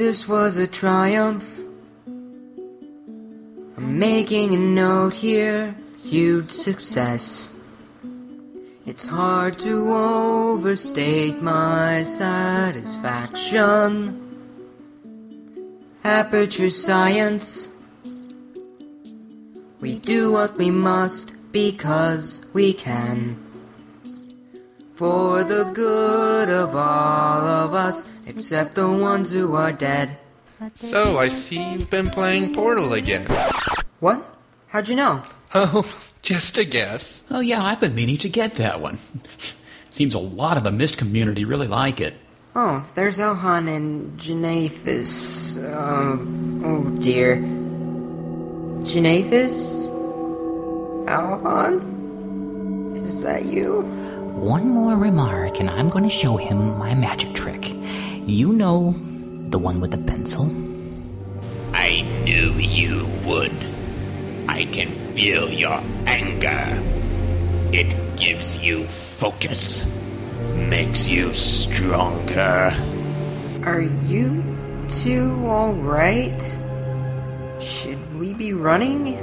this was a triumph. I'm making a note here, huge success. It's hard to overstate my satisfaction. Aperture science. We do what we must because we can. For the good of all of us, except the ones who are dead. So, I see you've been playing Portal again. What? How'd you know? Oh, just a guess. Oh, yeah, I've been meaning to get that one. Seems a lot of the Myst community really like it. Oh, there's Elhan and Janathus. Um, oh dear. Janathus? Elhan? Is that you? One more remark, and I'm going to show him my magic trick. You know, the one with the pencil? I knew you would. I can feel your anger. It gives you focus, makes you stronger. Are you two alright? Should we be running?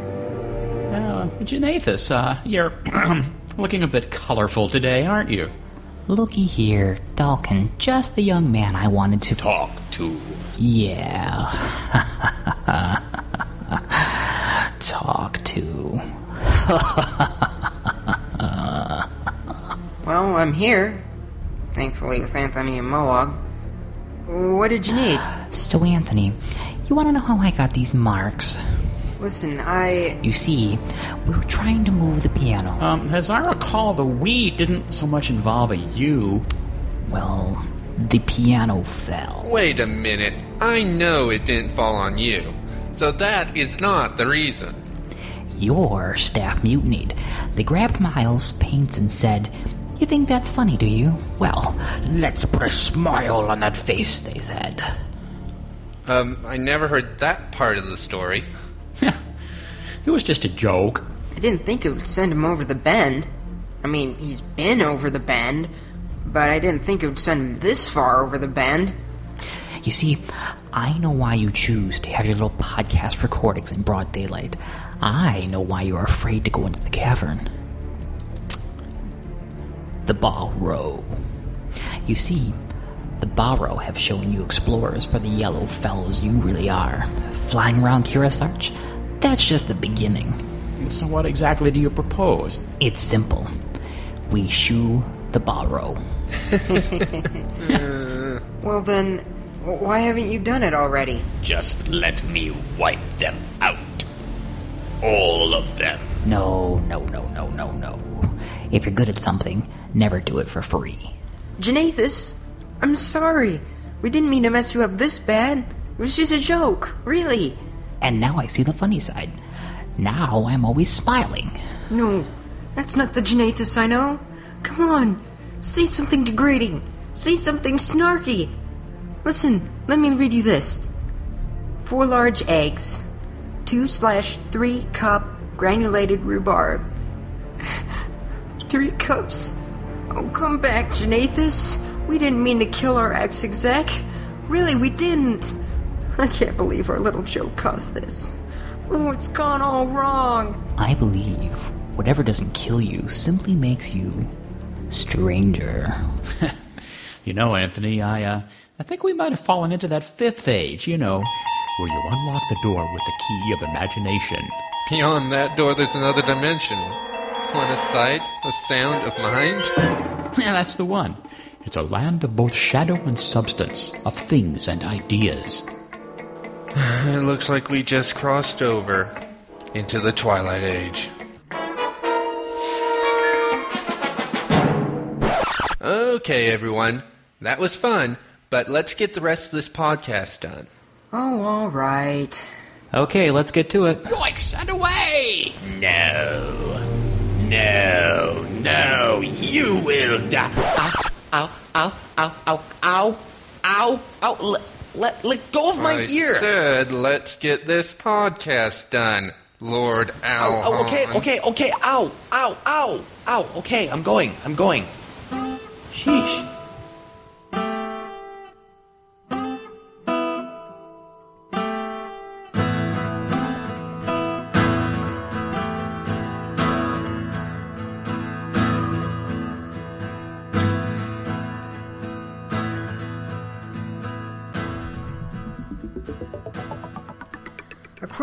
Uh, Janathus, uh, you're looking a bit colorful today, aren't you? Looky here, Dalkin, just the young man I wanted to talk to. Yeah. talk to. well, I'm here. Thankfully, with Anthony and Moog. What did you need? So, Anthony, you want to know how I got these marks? Listen, I. You see, we were trying to move the piano. Um, as I recall, the we didn't so much involve a you. Well, the piano fell. Wait a minute. I know it didn't fall on you. So that is not the reason. Your staff mutinied. They grabbed Miles' paints and said, You think that's funny, do you? Well, let's put a smile on that face, they said. Um, I never heard that part of the story. It was just a joke. I didn't think it would send him over the bend. I mean, he's been over the bend, but I didn't think it would send him this far over the bend. You see, I know why you choose to have your little podcast recordings in broad daylight. I know why you're afraid to go into the cavern. The Barrow. You see, the Barrow have shown you explorers for the yellow fellows you really are. Flying around Kearsarge? That's just the beginning. So, what exactly do you propose? It's simple. We shoo the Barrow. well, then, why haven't you done it already? Just let me wipe them out. All of them. No, no, no, no, no, no. If you're good at something, never do it for free. Janathus, I'm sorry. We didn't mean to mess you up this bad. It was just a joke, really. And now I see the funny side. Now I'm always smiling. No, that's not the Janathus I know. Come on, say something degrading. Say something snarky. Listen, let me read you this. Four large eggs, two slash three cup granulated rhubarb. three cups. Oh, come back, Janathus. We didn't mean to kill our ex exec. Really, we didn't. I can't believe our little joke caused this. Oh, it's gone all wrong. I believe whatever doesn't kill you simply makes you stranger. you know, Anthony, I uh, I think we might have fallen into that fifth age, you know, where you unlock the door with the key of imagination. Beyond that door, there's another dimension. What a sight, a sound of mind. yeah, that's the one. It's a land of both shadow and substance, of things and ideas. It looks like we just crossed over into the Twilight Age. Okay, everyone. That was fun, but let's get the rest of this podcast done. Oh, all right. Okay, let's get to it. Yoink, send away! No. No, no, you will die. Ow, ow, ow, ow, ow, ow, ow. Let, let, let go of my I ear. said, let's get this podcast done, Lord Al. Oh, okay, okay, okay. Ow, ow, ow, ow. Okay, I'm going, I'm going.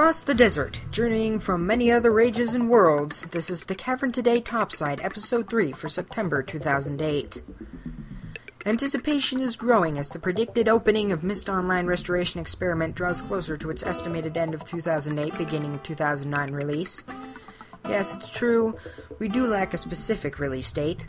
Across the desert, journeying from many other ages and worlds, this is the Cavern Today Topside, Episode 3 for September 2008. Anticipation is growing as the predicted opening of Myst Online Restoration Experiment draws closer to its estimated end of 2008, beginning of 2009 release. Yes, it's true, we do lack a specific release date.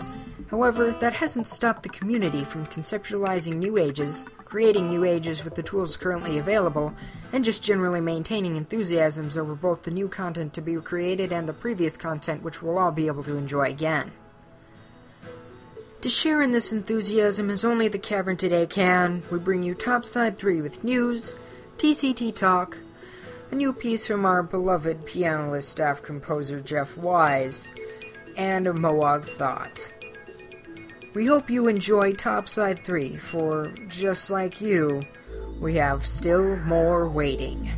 However, that hasn't stopped the community from conceptualizing new ages, creating new ages with the tools currently available, and just generally maintaining enthusiasms over both the new content to be created and the previous content which we'll all be able to enjoy again. To share in this enthusiasm as only the Cavern today can, we bring you Topside 3 with news, TCT Talk, a new piece from our beloved pianist staff composer Jeff Wise, and a Moog Thought. We hope you enjoy Topside 3, for just like you, we have still more waiting.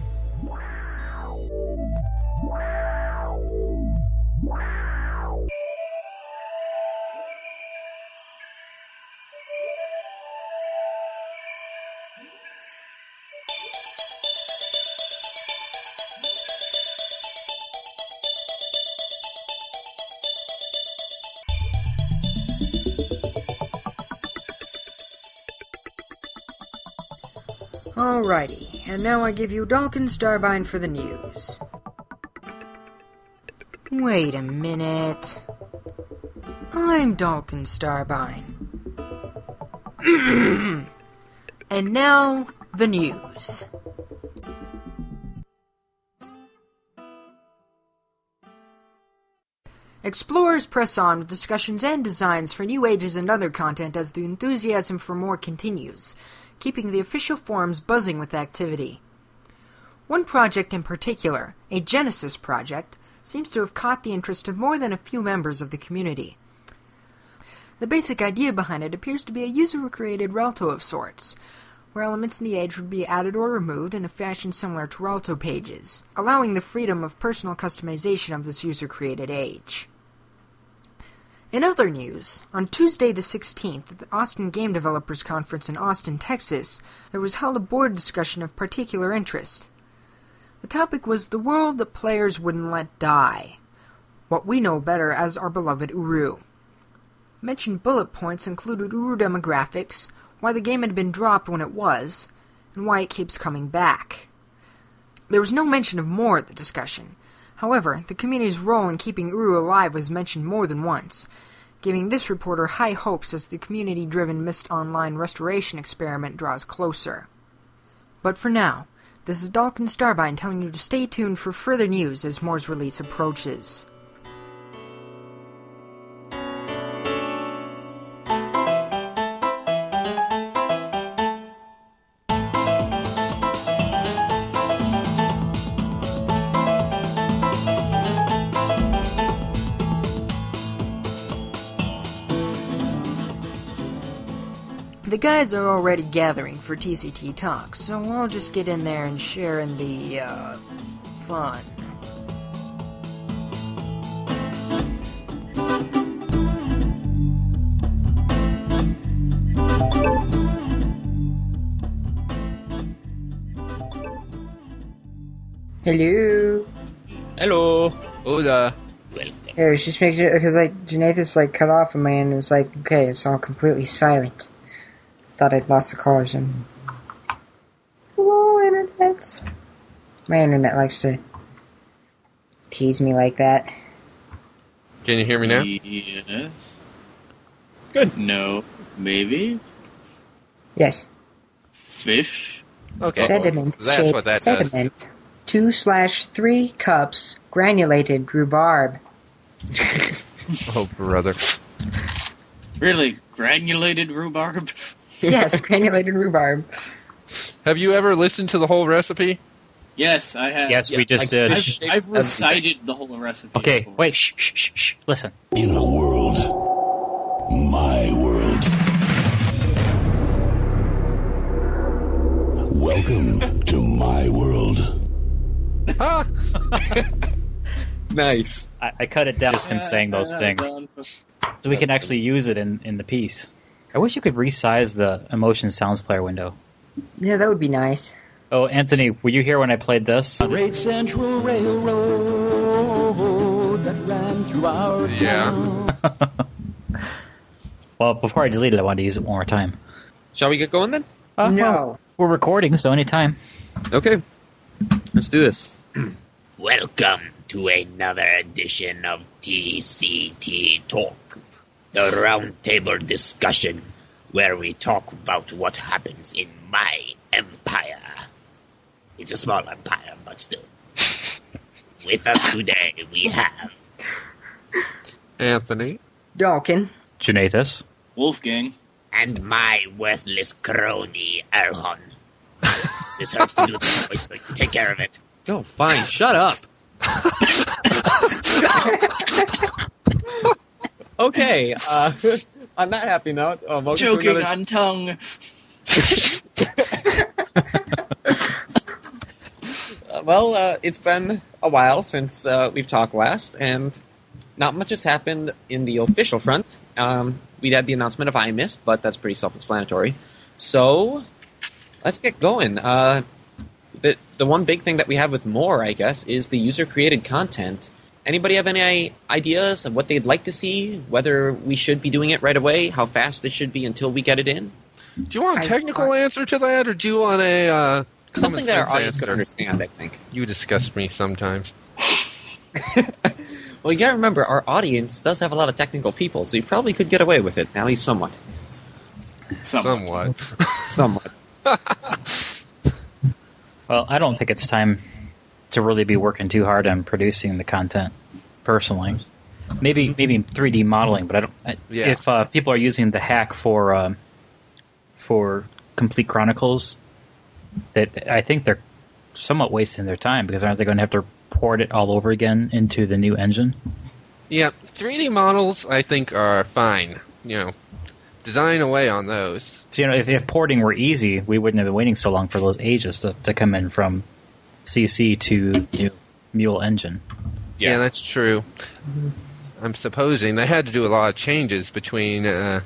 Alrighty, and now I give you Dalkin Starbine for the news. Wait a minute. I'm Dalkin Starbine. and now, the news. Explorers press on with discussions and designs for new ages and other content as the enthusiasm for more continues, keeping the official forums buzzing with activity. One project in particular, a Genesis project, seems to have caught the interest of more than a few members of the community. The basic idea behind it appears to be a user created Relto of sorts, where elements in the age would be added or removed in a fashion similar to Relto pages, allowing the freedom of personal customization of this user created age. In other news, on Tuesday the 16th at the Austin Game Developers Conference in Austin, Texas, there was held a board discussion of particular interest. The topic was the world that players wouldn't let die, what we know better as our beloved Uru. Mentioned bullet points included Uru demographics, why the game had been dropped when it was, and why it keeps coming back. There was no mention of more at the discussion. However, the community's role in keeping Uru alive was mentioned more than once, giving this reporter high hopes as the community driven Myst Online restoration experiment draws closer. But for now, this is Dalkin Starbine telling you to stay tuned for further news as MORE's release approaches. Guys are already gathering for TCT Talk, so I'll just get in there and share in the, uh, fun. Hello. Hello. Hola. Welcome. Yeah, I was just making sure because like Janathus like cut off on my end. It was like okay, it's all completely silent. Thought I'd lost the call or. Hello, internet. My internet likes to tease me like that. Can you hear me now? Yes. Good. No. Maybe. Yes, Fish. Okay. sediment That's shaped what that does. sediment. Two slash three cups granulated rhubarb. Oh, brother. Really? Granulated rhubarb? yes, granulated rhubarb. Have you ever listened to the whole recipe? Yes, I have. Yes, we just did. I've, I've recited the whole recipe. Okay, before. wait, shh, shh, shh, shh. Listen. In a world, my world. Welcome to my world. Nice. I, I cut it down just him saying those things. So we can actually use it in, in the piece. I wish you could resize the emotion sounds player window. Yeah, that would be nice. Oh, Anthony, were you here when I played this? Great Central Railroad that ran through our Yeah. Well, before I deleted it, I wanted to use it one more time. Shall we get going then? Uh, No. well, we're recording, so anytime. Okay. Let's do this. Welcome to another edition of TCT Talk, the roundtable discussion where we talk about what happens in my empire. It's a small empire, but still. With us today, we have Anthony. Dawkin. Janathus. Wolfgang. and my worthless crony Erlon. this hurts to do the voice, so you take care of it. Oh, fine. Shut up. okay. Uh, on that happy note, uh, welcome to Joking another- on tongue. Uh, well, uh, it's been a while since uh, we've talked last, and not much has happened in the official front. Um, we had the announcement of I Missed, but that's pretty self-explanatory. So, let's get going. Uh, the the one big thing that we have with more, I guess, is the user-created content. Anybody have any ideas of what they'd like to see? Whether we should be doing it right away? How fast it should be until we get it in? Do you want a technical answer to that, or do you want a uh, common Something that our sense audience could answer? understand, I think. You disgust me sometimes. Well, you gotta remember, our audience does have a lot of technical people, so you probably could get away with it, at least somewhat. Somewhat. Somewhat. Somewhat. Well, I don't think it's time to really be working too hard on producing the content, personally. Maybe maybe 3D modeling, but I don't. I, Yeah. If uh, people are using the hack for um, for complete chronicles, that I think they're somewhat wasting their time because aren't they going to have to port it all over again into the new engine? Yeah, 3D models I think are fine. You know, design away on those. So you know, if, if porting were easy, we wouldn't have been waiting so long for those ages to, to come in from CC to new MOUL engine. Yeah, that's true. I'm supposing they had to do a lot of changes between uh,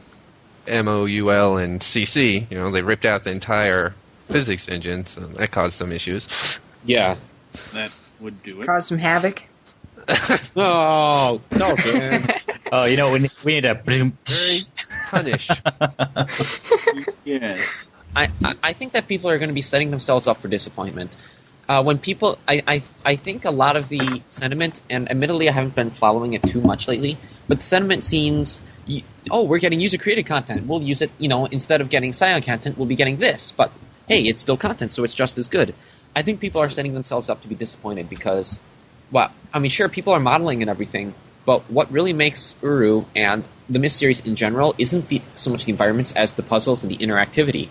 MOUL and CC. You know, they ripped out the entire physics engine, so that caused some issues. Yeah. That would do it. Cause some havoc. Oh, no, Dan. Oh, you know, we need, we need a Very punished. Yes. I, I- I think that people are going to be setting themselves up for disappointment. Uh, when people, I, I, I think a lot of the sentiment, and admittedly I haven't been following it too much lately, but the sentiment seems, oh, we're getting user created content. We'll use it, you know, instead of getting Cyan content, we'll be getting this. But hey, it's still content, so it's just as good. I think people are setting themselves up to be disappointed because, well, I mean, sure, people are modeling and everything, but what really makes Uru and the Myst series in general isn't the, so much the environments as the puzzles and the interactivity.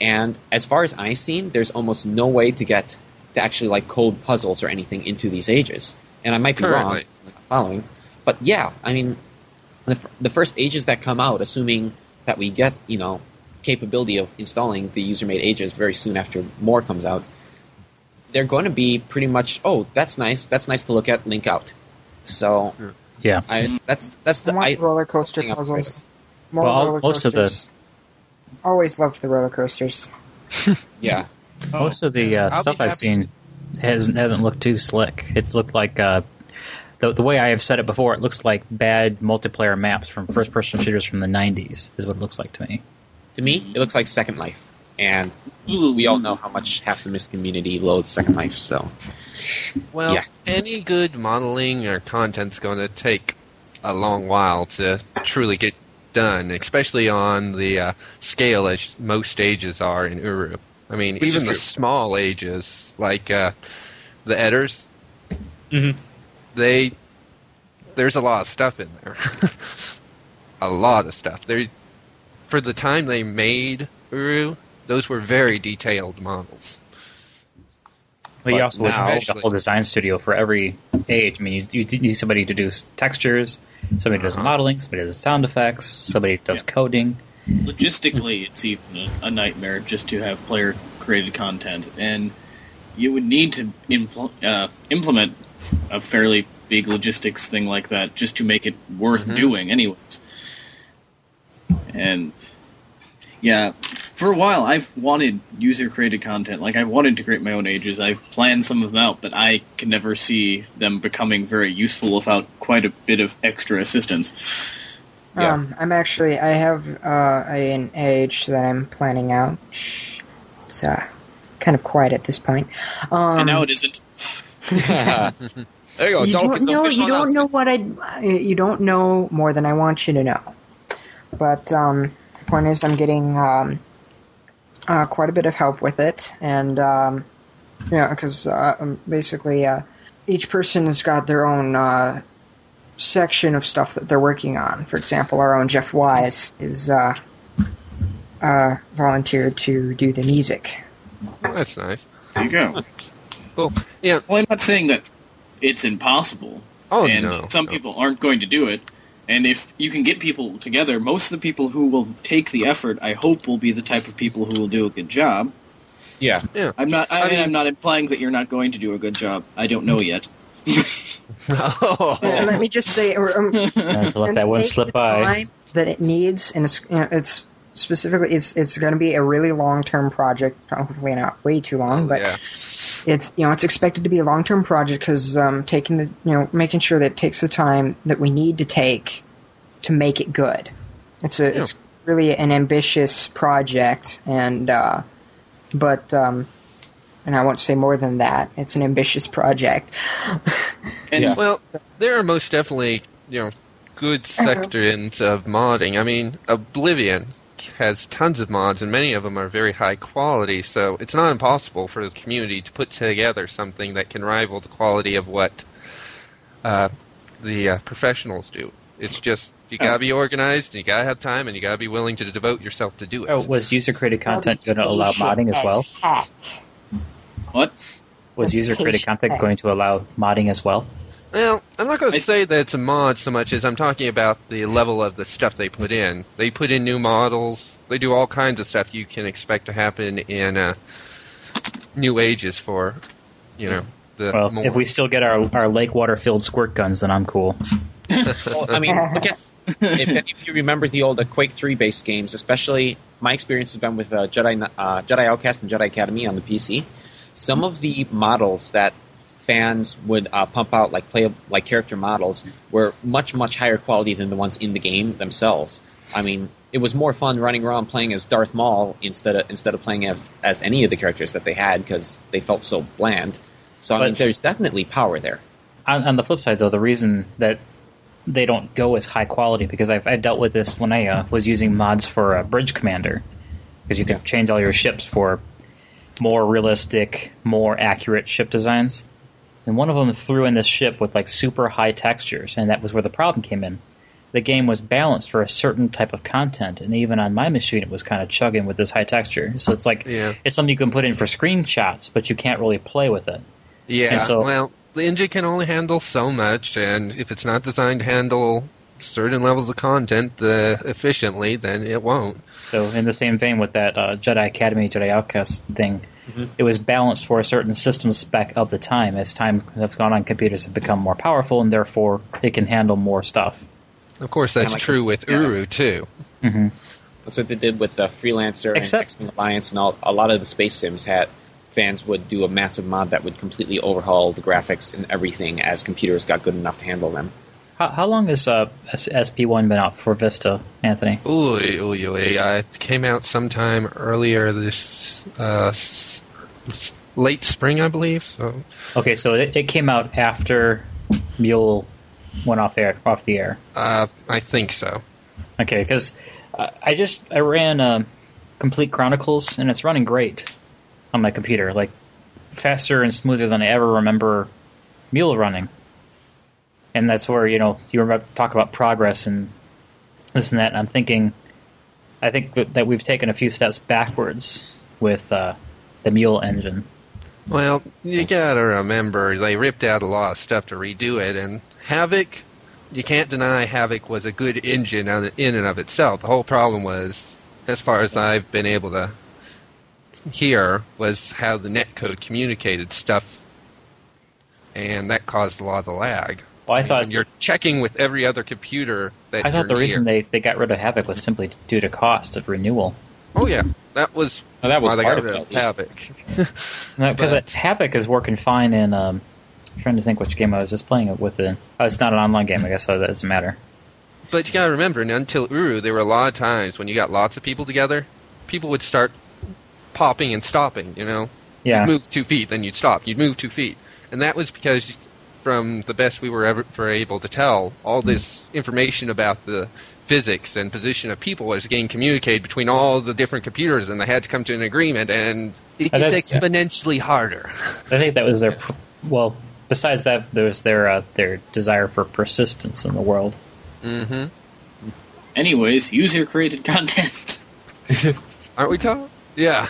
And as far as I've seen, there's almost no way to get to actually like code puzzles or anything into these ages. And I might be wrong, Currently. it's not following, but yeah, I mean, the, f- the first ages that come out, assuming that we get you know capability of installing the user-made ages very soon after more comes out, they're going to be pretty much oh that's nice, that's nice to look at, link out. So yeah. I that's that's the want I, roller coaster I'm puzzles. More Well, roller most of the- Always loved the roller coasters. yeah. Most of the yes. uh, stuff I've happy. seen hasn't hasn't looked too slick. It's looked like uh, the the way I have said it before. It looks like bad multiplayer maps from first person shooters from the '90s. Is what it looks like to me. To me, it looks like Second Life, and we all know how much half the Myst community loads Second Life. So Well, Yeah. any good modeling or content's going to take a long while to truly get done, especially on the uh, scale as most stages are in Uru. I mean, Which even the small ages, like uh, the Eders, Mhm. they there's a lot of stuff in there. a lot of stuff. They for the time they made Uru, those were very detailed models. But you also would now- need a whole design studio for every age. I mean, you, you need somebody to do textures, somebody does Uh-huh. modeling, somebody does sound effects, somebody does Yeah. coding. Logistically, it's even a, nightmare just to have player created content, and you would need to impl- uh, implement a fairly big logistics thing like that just to make it worth Mhm. doing, anyways. And Yeah, for a while I've wanted user created content. Like I wanted to create my own ages. I've planned some of them out, but I can never see them becoming very useful without quite a bit of extra assistance. Yeah. Um, I'm actually I have uh, an age that I'm planning out. It's uh, kind of quiet at this point. Um, and now it isn't. there you go. you Don't, don't know. You don't know what I. You don't know more than I want you to know. But um, the point is, I'm getting um, uh, quite a bit of help with it, and um, yeah, because uh, um, basically uh, each person has got their own uh, section of stuff that they're working on. For example, our own Jeff Wise is uh, uh, volunteered to do the music. That's nice. There you go. Cool. Yeah. Well, I'm not saying that it's impossible. Oh, and no, some no. people aren't going to do it. And if you can get people together, most of the people who will take the effort, I hope, will be the type of people who will do a good job. Yeah. Yeah. I'm not. I, mean I'm not implying that you're not going to do a good job. I don't know yet. Oh. Let me just say, um, Uh, so let that one slip by. that it needs, and it's, you know, it's specifically it's it's going to be a really long term project. Hopefully, not way too long, but yeah. it's you know it's expected to be a long term project because um, taking the you know making sure that it takes the time that we need to take to make it good. It's a it's really an ambitious project, and uh, but um, and I won't say more than that. It's an ambitious project. And Yeah. Well, there are most definitely, you know, good sections of modding. I mean, Oblivion has tons of mods, and many of them are very high quality, so it's not impossible for the community to put together something that can rival the quality of what uh, the uh, professionals do. It's just, you gotta be organized, and you gotta have time, and you gotta be willing to devote yourself to do it. Oh, was user created content going to allow modding as well? What? Was user created content going to allow modding as well? Well, I'm not going to say that it's a mod so much as I'm talking about the level of the stuff they put in. They put in new models. They do all kinds of stuff you can expect to happen in uh, new ages for, you know, the Well, more. if we still get our, our lake water filled squirt guns, then I'm cool. Well, I mean, look at if, if you remember the old uh, Quake Three based games, especially my experience has been with uh, Jedi uh, Jedi Outcast and Jedi Academy on the PC. Some of the models that fans would uh, pump out, like play like character models, were much much higher quality than the ones in the game themselves. I mean, it was more fun running around playing as Darth Maul instead of instead of playing as, as any of the characters that they had because they felt so bland. So I mean, there's definitely power there. on, on the flip side, though, the reason that they don't go as high quality because I've I dealt with this when I uh, was using mods for uh, Bridge Commander because you could Yeah. change all your ships for more realistic, more accurate ship designs. And one of them threw in this ship with like super high textures, and that was where the problem came in. The game was balanced for a certain type of content, and even on my machine, it was kind of chugging with this high texture. So it's like Yeah. it's something you can put in for screenshots, but you can't really play with it. yeah, and so- well, the engine can only handle so much, and if it's not designed to handle certain levels of content uh, efficiently, then it won't. So, in the same vein with that uh, Jedi Academy, Jedi Outcast thing, it was balanced for a certain system spec of the time. As time has gone on, computers have become more powerful, and therefore it can handle more stuff. Of course, that's like true a- with yeah. Uru, too. That's what they did with the Freelancer Except- and X-Wing Alliance and all. A lot of the space sims had fans would do a massive mod that would completely overhaul the graphics and everything as computers got good enough to handle them. How, how long has uh, SP1 been out for Vista, Anthony? Ooh, ooh, ooh, it came out sometime earlier this uh, late spring, I believe. So Okay, so it, it came out after MOUL went off air, off the air. uh, I think so. Okay, because I just I ran uh, Complete Chronicles and it's running great on my computer, like faster and smoother than I ever remember MOUL running. And that's where you know you remember, talk about progress and this and that. And I'm thinking, I think that, that we've taken a few steps backwards with uh, the MOUL engine. Well, you gotta remember they ripped out a lot of stuff to redo it, and Havok. You can't deny Havok was a good engine in and of itself. The whole problem was, as far as I've been able to hear, was how the netcode communicated stuff, and that caused a lot of lag. Well, I mean, thought when you're checking with every other computer that I thought you're the reason they, they got rid of Havok was simply due to cost of renewal. Oh yeah, that was Oh, that was why they part got of rid it, of at least. Havok. Because But- Havok is working fine in. Um, I'm trying to think which game I was just playing it with. In. Oh, it's not an online game, I guess, so that doesn't matter. But you gotta remember, Until Uru, there were a lot of times when you got lots of people together, people would start popping and stopping. You know, Yeah. you'd move two feet, then you'd stop. You'd move two feet, and that was because, from the best we were ever were able to tell, all this information about the physics and position of people was getting communicated between all the different computers, and they had to come to an agreement, and it And gets that's- exponentially harder. I think that was their. Well, besides that, there was their uh, their desire for persistence in the world. mm-hmm. Anyways, user created content. Aren't we talking? Yeah.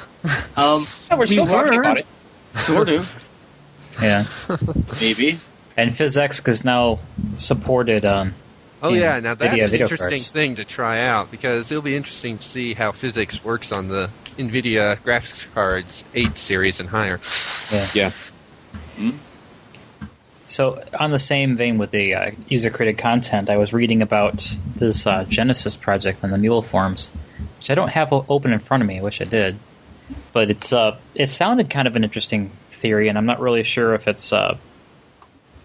Um, Yeah, we're we still talking were, about it. Sort of, Yeah. maybe. And PhysX is now supported. Um, Oh in yeah, now that's NVIDIA an video interesting cards. thing to try out because it'll be interesting to see how physics works on the NVIDIA graphics cards 8 series and higher. Yeah. So, on the same vein with the uh, user created content, I was reading about this uh, Genesis project on the MOUL forums, which I don't have open in front of me. I wish I did, but it's uh, it sounded kind of an interesting theory, and I'm not really sure if it's.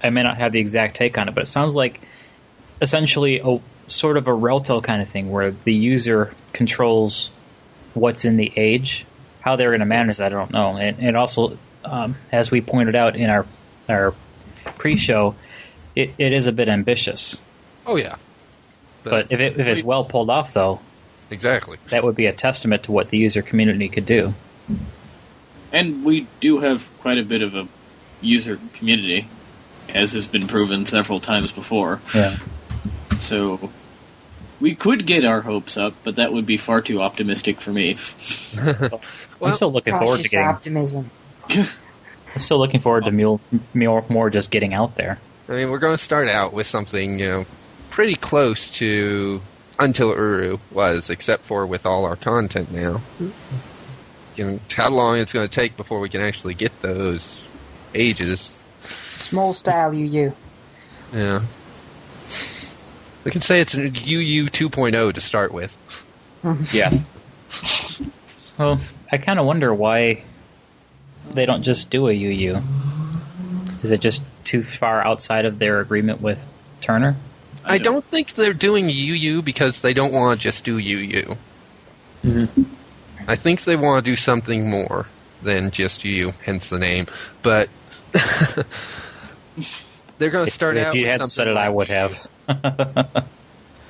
I may not have the exact take on it, but it sounds like essentially a sort of a Relto kind of thing, where the user controls what's in the age. How they're going to manage that, I don't know. And, and also, um, as we pointed out in our our pre-show, it, it is a bit ambitious. Oh yeah. But if, it, if it's well pulled off, though, exactly. that would be a testament to what the user community could do. And we do have quite a bit of a user community, as has been proven several times before. Yeah. So we could get our hopes up, but that would be far too optimistic for me. I'm still looking forward to getting. optimism. I'm still looking forward to Mule, Mule more just getting out there. I mean, we're going to start out with something, you know, pretty close to Until Uru was, except for with all our content now. You know, how long it's going to take before we can actually get those ages. Small style UU. Yeah. We can say it's an UU 2.0 to start with. Yeah. Well, I kind of wonder why they don't just do a UU. Is it just too far outside of their agreement with Turner? I don't think they're doing UU because they don't want to just do UU. Mm-hmm. I think they want to do something more than just UU, hence the name. But they're going to start if out. you with hadn't said something it, I would have.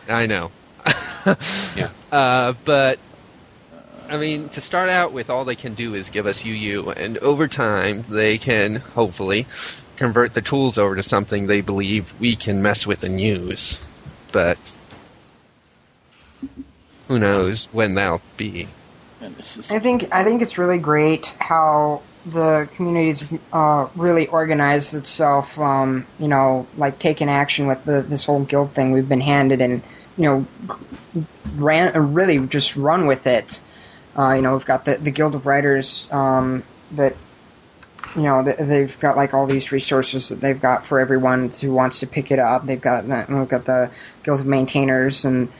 I know. Yeah. Uh, but I mean, to start out with, all they can do is give us UU, and over time, they can hopefully convert the tools over to something they believe we can mess with and use. But who knows when that'll be? And this is- I think I think it's really great how the community's uh, really organized itself. Um, you know, like taking action with the, this whole guild thing we've been handed, and you know, ran really just run with it. Uh, you know, we've got the the Guild of Writers um, that you know they've got like all these resources that they've got for everyone who wants to pick it up. They've got the, we've got the Guild of Maintainers and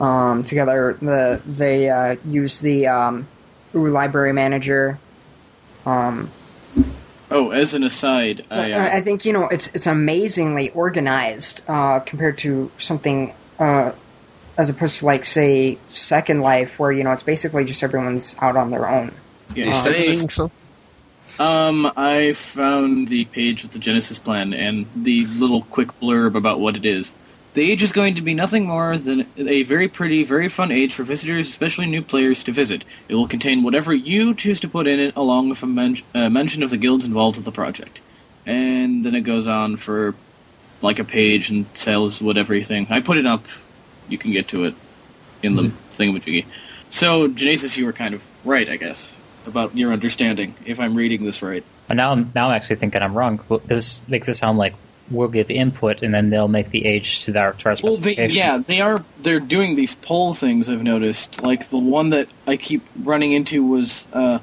um, together. The they uh, use the um, Library Manager. Um, oh, as an aside, I, uh, I, I think you know it's it's amazingly organized uh, compared to something uh, as opposed to like say Second Life, where you know it's basically just everyone's out on their own. yeah, You as an saying so? Um, I found the page with the Genesis plan and the little quick blurb about what it is. The age is going to be nothing more than a very pretty, very fun age for visitors, especially new players, to visit. It will contain whatever you choose to put in it, along with a men- uh, mention of the guilds involved with the project. And then it goes on for like a page and sells what everything. I put it up. You can get to it in the thingamajiggy. So, Janathus, you were kind of right, I guess, about your understanding, if I'm reading this right. Now, now I'm actually thinking I'm wrong. This makes it sound like we'll get the input, and then they'll make the age to our, to our Well, they, yeah, they are. They're doing these poll things. I've noticed. Like the one that I keep running into was, uh,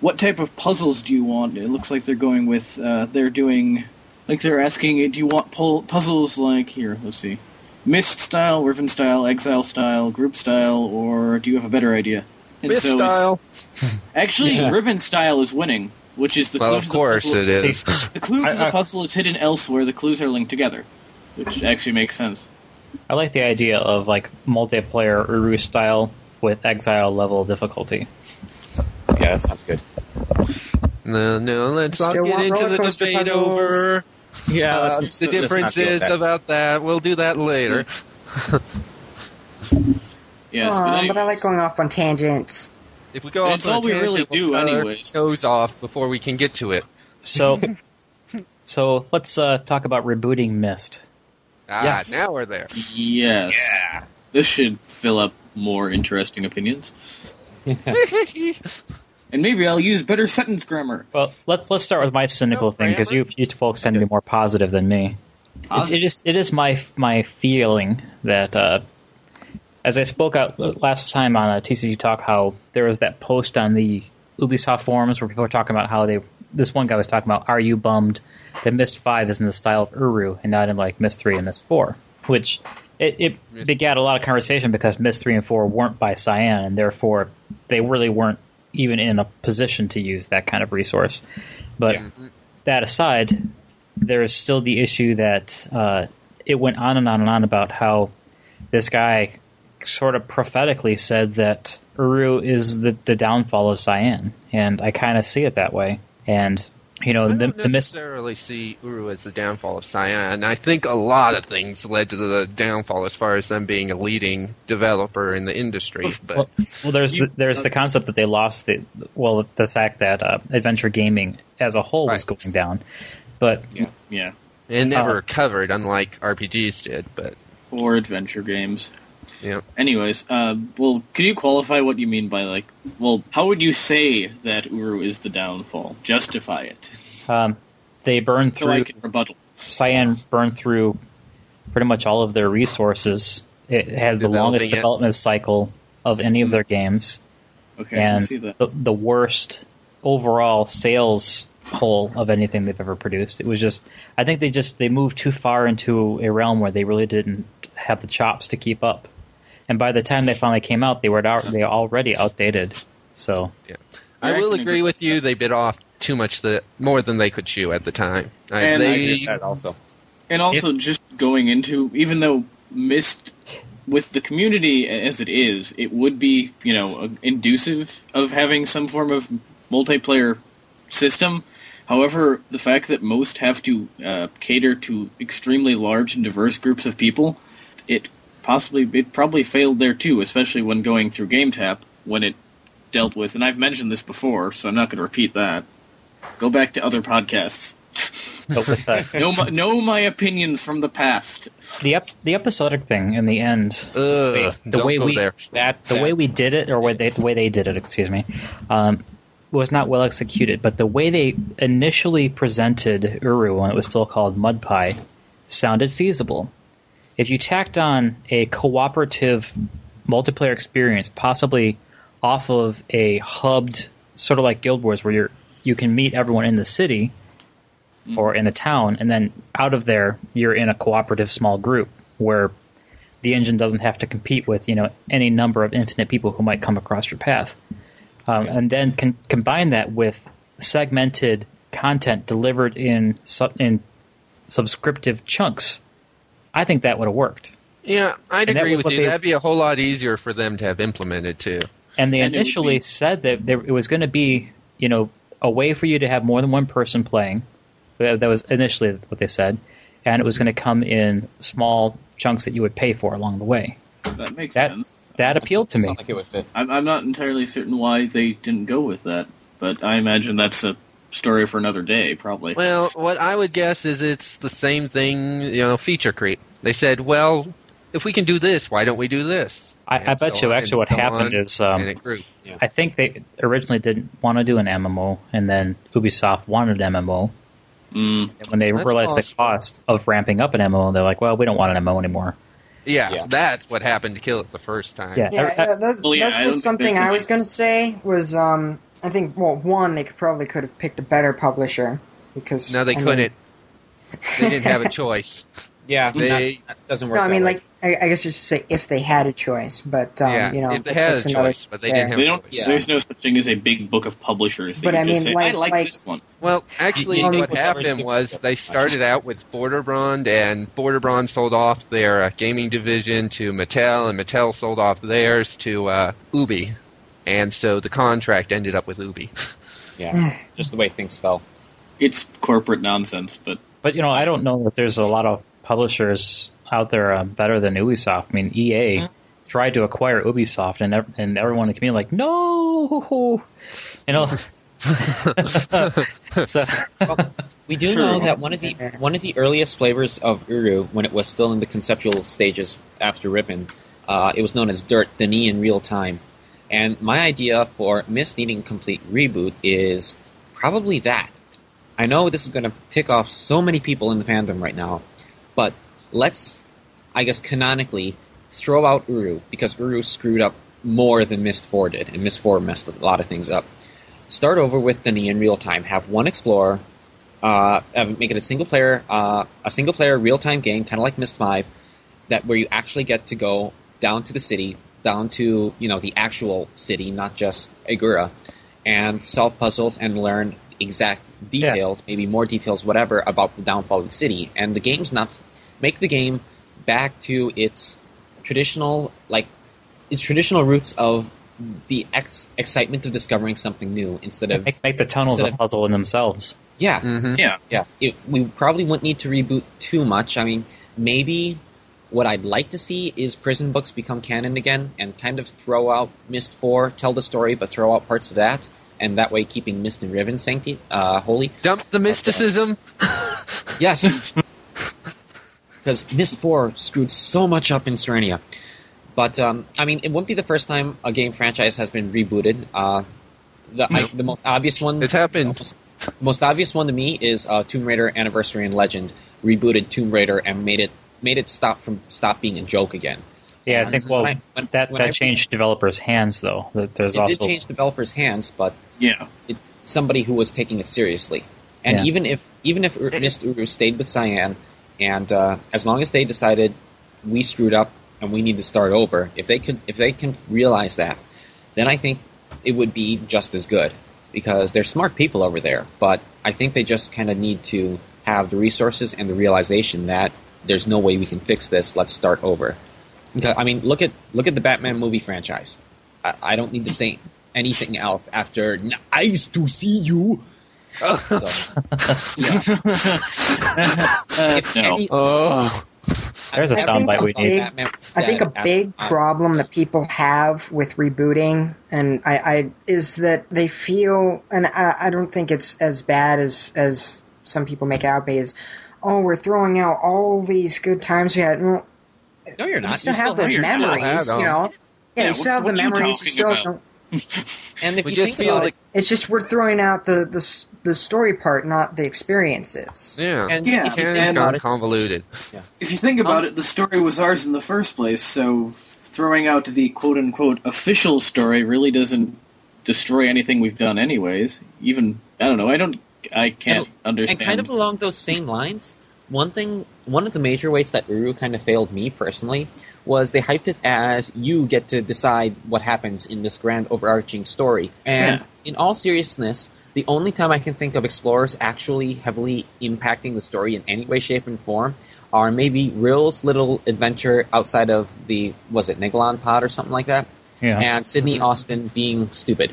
"What type of puzzles do you want?" It looks like they're going with. Uh, they're doing, like they're asking, "Do you want pull, puzzles like here? Let's see, Myst style, Riven style, Exile style, Group style, or do you have a better idea?" And Myth so style. Actually, Riven style is winning, which is the Well, clue of to the course puzzle- it is. The clue to the puzzle is hidden elsewhere. The clues are linked together, which actually makes sense. I like the idea of like multiplayer Uru style with exile level difficulty. Yeah, that sounds good. No, no, let's not get into the debate puzzles? over. Yeah, Uh, let's- the let's differences that. about that. We'll do that later. Yes, Aw, but, but, I like going off on tangents. If we go And off it's on a all we really we'll do cut our anyways. Toes off before we can get to it. So, so let's uh, talk about rebooting Myst. Ah, Yes. now we're there. yes, this should fill up more interesting opinions. and maybe I'll use better sentence grammar. Well, let's let's start with my cynical No, thing because you you folks tend to be more positive than me. It, it is it is my my feeling that uh, as I spoke out last time on a TCT Talk, how there was that post on the Ubisoft forums where people were talking about how they this one guy was talking about are you bummed that Myst Five is in the style of Uru and not in like Myst Three and Myst Four, which it, it begat a lot of conversation because Myst Three and Four weren't by Cyan and therefore they really weren't even in a position to use that kind of resource. But that aside, there is still the issue that uh, it went on and on and on about how this guy sort of prophetically said that Uru is the, the downfall of Cyan, and I kind of see it that way. And you know, I don't the mis- necessarily see Uru as the downfall of Cyan. I think a lot of things led to the downfall as far as them being a leading developer in the industry. But well, well, there's the, there's the concept that they lost the well the fact that uh, adventure gaming as a whole was Right. going down, but Yeah, it never uh, recovered, unlike RPGs did. But or adventure games. Yeah, Anyways, uh, well, can you qualify what you mean by like? Well, how would you say that Uru is the downfall? Justify it, um, they burned so I through can rebuttal. Cyan burned through pretty much all of their resources. It has the longest it. development cycle of any of their games, Okay, I and see that. the, the worst overall sales hole of anything they've ever produced. It was just, I think they just they moved too far into a realm where they really didn't have the chops to keep up. And by the time they finally came out, they were out, they already outdated. So yeah. Yeah, I I will agree agree with with you. that. They bit off too much, the more than they could chew at the time. Uh, And I they, get That also. And also, just going into, even though Myst with the community as it is, it would be, you know, inducive of having some form of multiplayer system. However, the fact that most have to uh, cater to extremely large and diverse groups of people, it possibly, it probably failed there too, especially when going through GameTap, when it dealt with, and I've mentioned this before, so I'm not going to repeat that. Go back to other podcasts. but with the, know my, know my opinions from the past. the, ep- the episodic thing in the end, Ugh, the don't way we there. That the way we did it, or they, the way they did it, excuse me, um, was not well executed. But the way they initially presented Uru when it was still called Mud Pie sounded feasible. If you tacked on a cooperative multiplayer experience, possibly off of a hubbed sort of like Guild Wars, where you're you can meet everyone in the city or in a town, and then out of there you're in a cooperative small group where the engine doesn't have to compete with you know any number of infinite people who might come across your path, um, and then can combine that with segmented content delivered in su- in subscriptive chunks. I think that would have worked. Yeah, I'd And agree with you. they- That'd be a whole lot easier for them to have implemented too. And they And initially be- said that there, it was going to be, you know, a way for you to have more than one person playing. That, that was initially what they said, and it was going to come in small chunks that you would pay for along the way. That makes That sense. that appealed to me. Like it would fit. I'm, I'm not entirely certain why they didn't go with that, but I imagine that's a story for another day, probably. Well, what I would guess is it's the same thing, you know, feature creep. They said, well, if we can do this, why don't we do this? I- I bet so you on actually what so happened on, is, um, and it grew. I think they originally didn't want to do an MMO, and then Ubisoft wanted an MMO. Mm, And when they That's realized the cost of ramping up an MMO, they're like, "Well, we don't want an MMO anymore." Yeah, Yeah. that's what happened to kill it the first time. Yeah. Yeah, I- I- yeah that's, Well, yeah, that's I don't just think they something I was going to say was um, I think well one they could probably could have picked a better publisher because No, they I mean- couldn't. They didn't have a choice. Yeah, They- that, that doesn't work. No, I that mean way. like I, I guess you should say if they had a choice, but um, yeah, you know, if they had a another- choice, but they yeah. didn't have They a don't. choice. Yeah. There's no such thing as a big book of publishers. They But can I just mean, say, like- I like, like- this one. Well, actually, You think what happened was they started out with Broderbund, and Broderbund sold off their uh, gaming division to Mattel, and Mattel sold off theirs to uh, Ubi, and so the contract ended up with Ubi. Yeah, just the way things fell. It's corporate nonsense, but But you know, I don't know that there's a lot of publishers out there uh, better than Ubisoft. I mean, EA tried to acquire Ubisoft, and ev- and everyone in the community like, no, you know. so We do True. know that one of the one of the earliest flavors of Uru, when it was still in the conceptual stages after Riven, uh, it was known as Dirt, D'ni in real time. And my idea for Myst needing complete reboot is probably that. I know this is going to tick off so many people in the fandom right now, but let's, I guess, canonically throw out Uru because Uru screwed up more than Myst 4 did, and Myst 4 messed a lot of things up. Start over with D'ni in real time. Have one explorer, uh, make it a single player, uh, a single player real time game, kind of like Myst Five, that where you actually get to go down to the city, down to you know the actual city, not just Ae'gura, and solve puzzles and learn exact details, maybe more details, whatever about the downfall of the city. And the game's not make the game back to its traditional like its traditional roots of the ex- excitement of discovering something new instead of make, make the tunnels Instead a of- puzzle in themselves. yeah hmm yeah. yeah, it, we probably wouldn't need to reboot too much. I mean, maybe what I'd like to see is prison books become canon again and kind of throw out Myst 4, tell the story, but throw out parts of that, and that way keeping Myst and Riven sancti- uh, holy. Dump the mysticism. Yes! Because Myst 4 screwed so much up in Serenia. But, um, I mean, it wouldn't be the first time a game franchise has been rebooted. Uh, the, I, the most obvious one. It's happened. Most, most obvious one to me is uh, Tomb Raider Anniversary and Legend rebooted Tomb Raider and made it made it stop from stop being a joke again. Yeah, I think well when I- when- that when that I- changed developers' hands though. That There's It also did change developers' hands, but Yeah. it, somebody who was taking it seriously. And Yeah. even if even if Ur- Myst Uru stayed with Cyan, and uh, as long as they decided we screwed up and we need to start over, if they could if they can realize that, then I think it would be just as good because they're smart people over there. But I think they just kind of need to have the resources and the realization that there's no way we can fix this. Let's start over. Okay, I mean, look at look at the Batman movie franchise. I, I don't need to say anything else after "Nice to see you." So, no. Oh, There's a I think soundbite we need. Batman I think a dead after- big problem that people have with rebooting, and I, I is that they feel, and I, I don't think it's as bad as as some people make out be is, oh, we're throwing out all these good times we had. Well, No, you're not. you not. still You have those have have memories, you know. Yeah, Yeah, you still what- have the what you memories. You still about? And if we you just think feel about like It's just we're throwing out the the the story part, not the experiences. yeah, and Yeah, if you and think it's and- about gone it, convoluted. If you think about Um, it, the story was ours in the first place, so throwing out the quote unquote Official story really doesn't destroy anything we've done, anyways. Even I don't know. I don't. I can't And- understand. And kind of along those same lines, one thing, one of the major ways that Uru kind of failed me personally was they hyped it as you get to decide what happens in this grand overarching story. And in all seriousness, the only time I can think of explorers actually heavily impacting the story in any way, shape, and form are maybe Rill's little adventure outside of the was it Negilahn pod or something like that, Yeah. and Sydney Austin being stupid.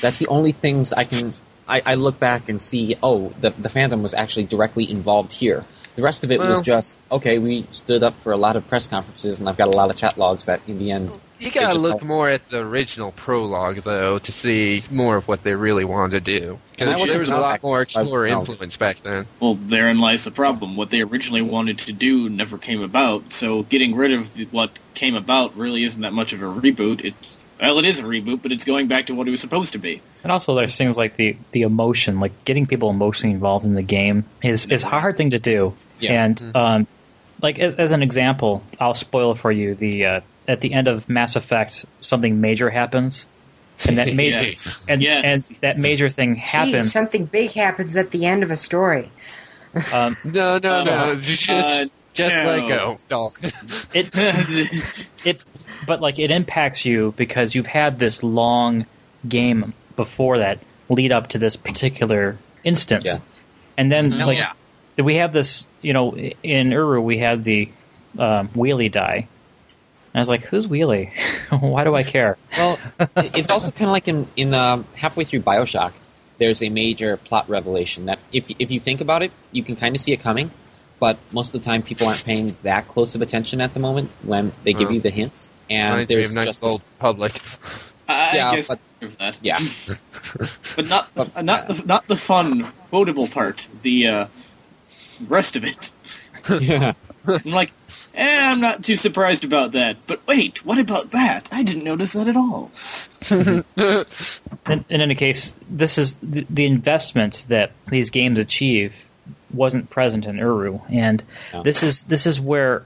That's the only things I can. I, I look back and see. Oh, the the fandom was actually directly involved here. The rest of it was just okay. We stood up for a lot of press conferences, and I've got a lot of chat logs that, in the end, You gotta look don't- more at the original prologue, though, to see more of what they really wanted to do. Because there was a lot more explorer influence back then. Well, therein lies the problem. What they originally wanted to do never came about. So getting rid of what came about really isn't that much of a reboot. It's well, it is a reboot, but it's going back to what it was supposed to be. And also, there's things like the the emotion, like getting people emotionally involved in the game, is is a hard thing to do. Yeah. And um, like as, as an example, I'll spoil for you the uh, at the end of Mass Effect, something major happens, and that major Yes. and Yes. and that major thing Gee, happens. something big happens at the end of a story. Um, No, no, no. Uh, Just, uh, Just No. let go, Dalton. it it but like it impacts you because you've had this long game before that lead up to this particular instance Yeah. and then Oh, like yeah. we have this you know in uru we had the um, wheelie die and i was like who's wheelie why do i care Well, it's also kind of like in in um, halfway through Bioshock. There's a major plot revelation that, if if you think about it, you can kind of see it coming. But most of the time, people aren't paying that close of attention at the moment when they give Oh. you the hints. And Reminds me there's of Knights just of this, Old Republic. I Yeah, guess but- of that. yeah, but not But- not the not the fun quotable part. The uh, rest of it. yeah. I'm like, eh, I'm not too surprised about that. But wait, what about that? I didn't notice that at all. in, in any case this is the, the investment that these games achieve wasn't present in uru. And this is this is where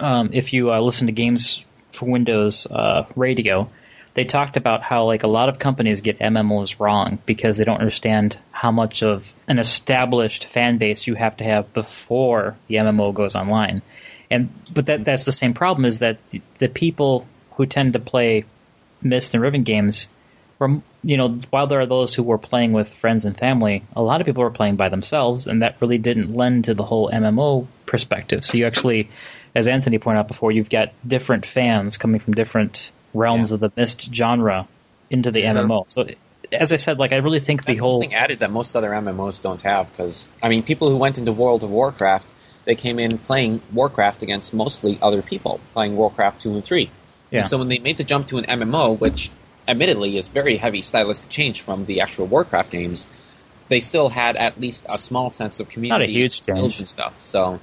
um, if you uh, listen to games for windows uh, radio they talked about how like a lot of companies get mmos wrong because they don't understand how much of an established fan base you have to have before the mmo goes online. And but that that's the same problem is that the, the people who tend to play Myst and riven games were you know while there are those who were playing with friends and family a lot of people were playing by themselves and that really didn't lend to the whole mmo perspective so you actually as anthony pointed out before you've got different fans coming from different realms Yeah. of the Myst genre into the mm-hmm. Yeah. mmo so as i said like i really think the whole added that most other MMOs don't have. Because I mean, people who went into World of Warcraft, they came in playing Warcraft against mostly other people playing Warcraft two and three. Yeah. And so when they made the jump to an MMO, which admittedly is very heavy stylistic change from the actual Warcraft games, they still had at least a small sense of community, not a huge skills change. and stuff. So.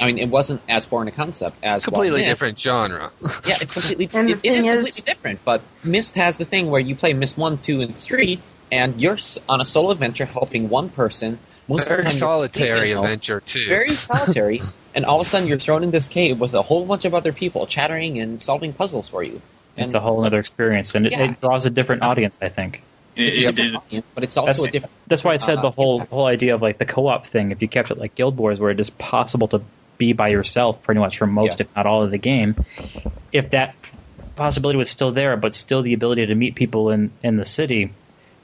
I mean, it wasn't as foreign a concept as well, Completely Myst- different genre. yeah, it's completely. And it, it is is- completely different. But Myst has the thing where you play Myst one, two, and three, and you're on a solo adventure helping one person. Most of the Very time you're solitary completely alone, adventure too. Very solitary, and all of a sudden you're thrown in this cave with a whole bunch of other people chattering and solving puzzles for you. And it's a whole other experience and it, Yeah. it draws a different audience i think It, It's a it different did. audience, but it's also that's, a different. that's why I said uh, the whole whole idea of like the co-op thing. If you kept it like Guild Wars, where it is possible to be by yourself pretty much for most, Yeah. if not all, of the game, if that possibility was still there, but still the ability to meet people in in the city,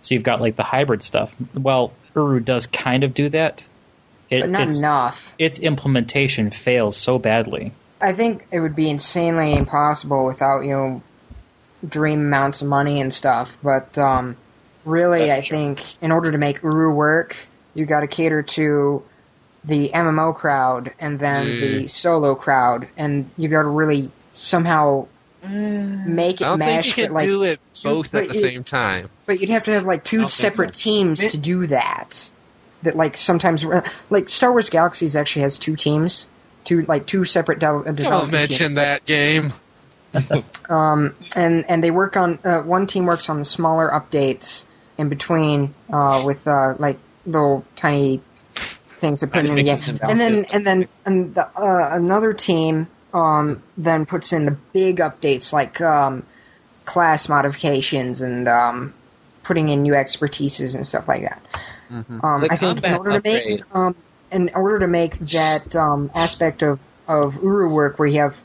so you've got like the hybrid stuff. Well, Uru does kind of do that. It, but not its, enough. its implementation fails so badly. I think it would be insanely impossible without you know dream amounts of money and stuff. But um, really, That's I sure. think in order to make Uru work, you got to cater to the MMO crowd and then the mm. solo crowd, and you got to really somehow mm. make it I don't think you can like, do it both at the you- same time. But you'd have to have like two separate so. teams It- to do that. That like sometimes uh, like Star Wars Galaxies actually has two teams, two like two separate de- Don't mention teams. that game. and and they work on uh, one team works on the smaller updates in between uh, with uh, like little tiny things to put in the game, and and then and then and the, uh, another team um, then puts in the big updates like um, class modifications and um, putting in new expertises and stuff like that. Um, The I think in combat order to make um, in order to make that um, aspect of of Uru work, where you have